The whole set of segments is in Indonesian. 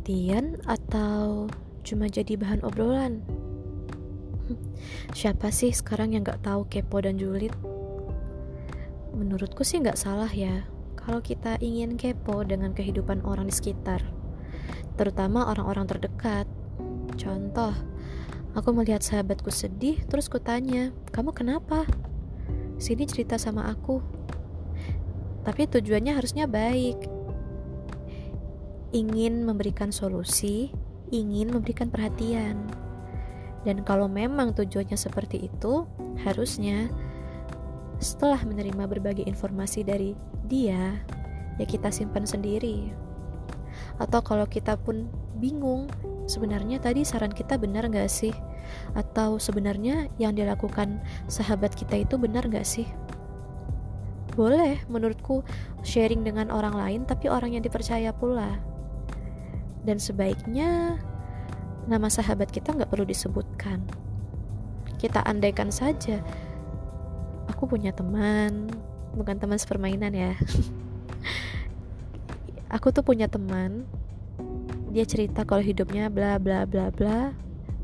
perhatian atau cuma jadi bahan obrolan? Siapa sih sekarang yang gak tahu kepo dan julid? Menurutku sih gak salah ya kalau kita ingin kepo dengan kehidupan orang di sekitar, terutama orang-orang terdekat. Contoh, aku melihat sahabatku sedih, terus kutanya, kamu kenapa? Sini cerita sama aku. Tapi tujuannya harusnya baik. Ingin memberikan solusi, ingin memberikan perhatian. Dan kalau memang tujuannya seperti itu, harusnya setelah menerima berbagai informasi dari dia, ya kita simpan sendiri. Atau kalau kita pun bingung, sebenarnya tadi saran kita benar gak sih? Atau sebenarnya yang dilakukan sahabat kita itu benar gak sih? Boleh menurutku sharing dengan orang lain tapi orang yang dipercaya pula. Dan sebaiknya nama sahabat kita nggak perlu disebutkan. Kita andaikan saja, aku punya teman, bukan teman sepermainan ya. aku tuh punya teman, dia cerita kalau hidupnya bla bla bla bla.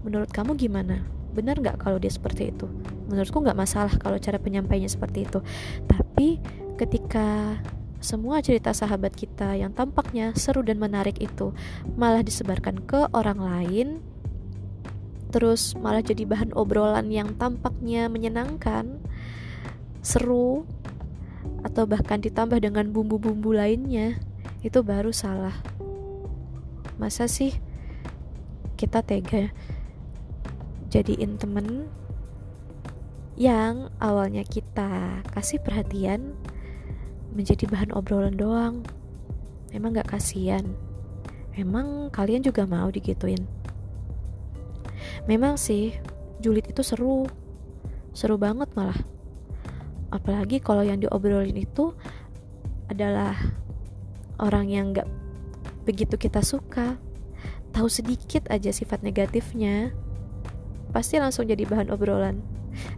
Menurut kamu gimana? Benar nggak kalau dia seperti itu? Menurutku nggak masalah kalau cara penyampainya seperti itu. Tapi ketika semua cerita sahabat kita yang tampaknya seru dan menarik itu malah disebarkan ke orang lain, terus malah jadi bahan obrolan yang tampaknya menyenangkan, seru, atau bahkan ditambah dengan bumbu-bumbu lainnya, itu baru salah. Masa sih kita tega jadiin temen yang awalnya kita kasih perhatian menjadi bahan obrolan doang. Emang gak kasihan? Emang kalian juga mau digituin? Memang sih, julid itu seru. Seru banget malah. Apalagi kalau yang diobrolin itu adalah orang yang gak begitu kita suka. Tahu sedikit aja sifat negatifnya, pasti langsung jadi bahan obrolan.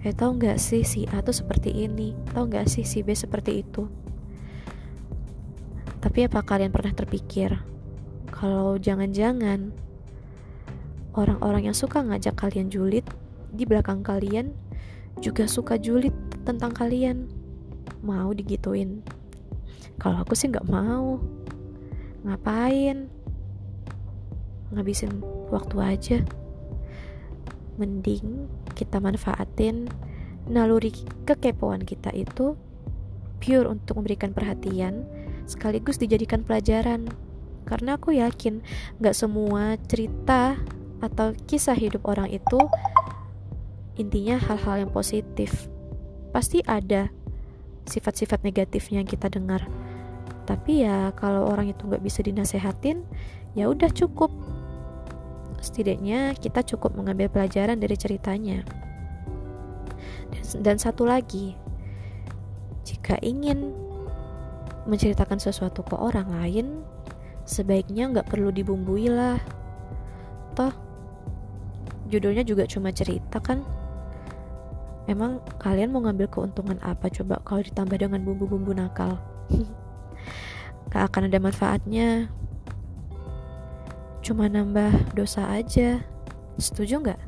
Eh tau gak sih si A tuh seperti ini Tau gak sih si B seperti itu tapi apa kalian pernah terpikir kalau jangan-jangan orang-orang yang suka ngajak kalian julid di belakang kalian juga suka julid tentang kalian? Mau digituin? Kalau aku sih nggak mau. Ngapain? Ngabisin waktu aja. Mending kita manfaatin naluri kekepoan kita itu pure untuk memberikan perhatian sekaligus dijadikan pelajaran. Karena aku yakin gak semua cerita atau kisah hidup orang itu intinya hal-hal yang positif. Pasti ada sifat-sifat negatifnya yang kita dengar. Tapi ya kalau orang itu gak bisa dinasehatin, ya udah cukup. Setidaknya kita cukup mengambil pelajaran dari ceritanya. Dan, dan satu lagi, jika ingin menceritakan sesuatu ke orang lain, sebaiknya nggak perlu dibumbui lah. Toh, judulnya juga cuma cerita kan? Emang kalian mau ngambil keuntungan apa coba kalau ditambah dengan bumbu-bumbu nakal? gak akan ada manfaatnya. Cuma nambah dosa aja. Setuju nggak?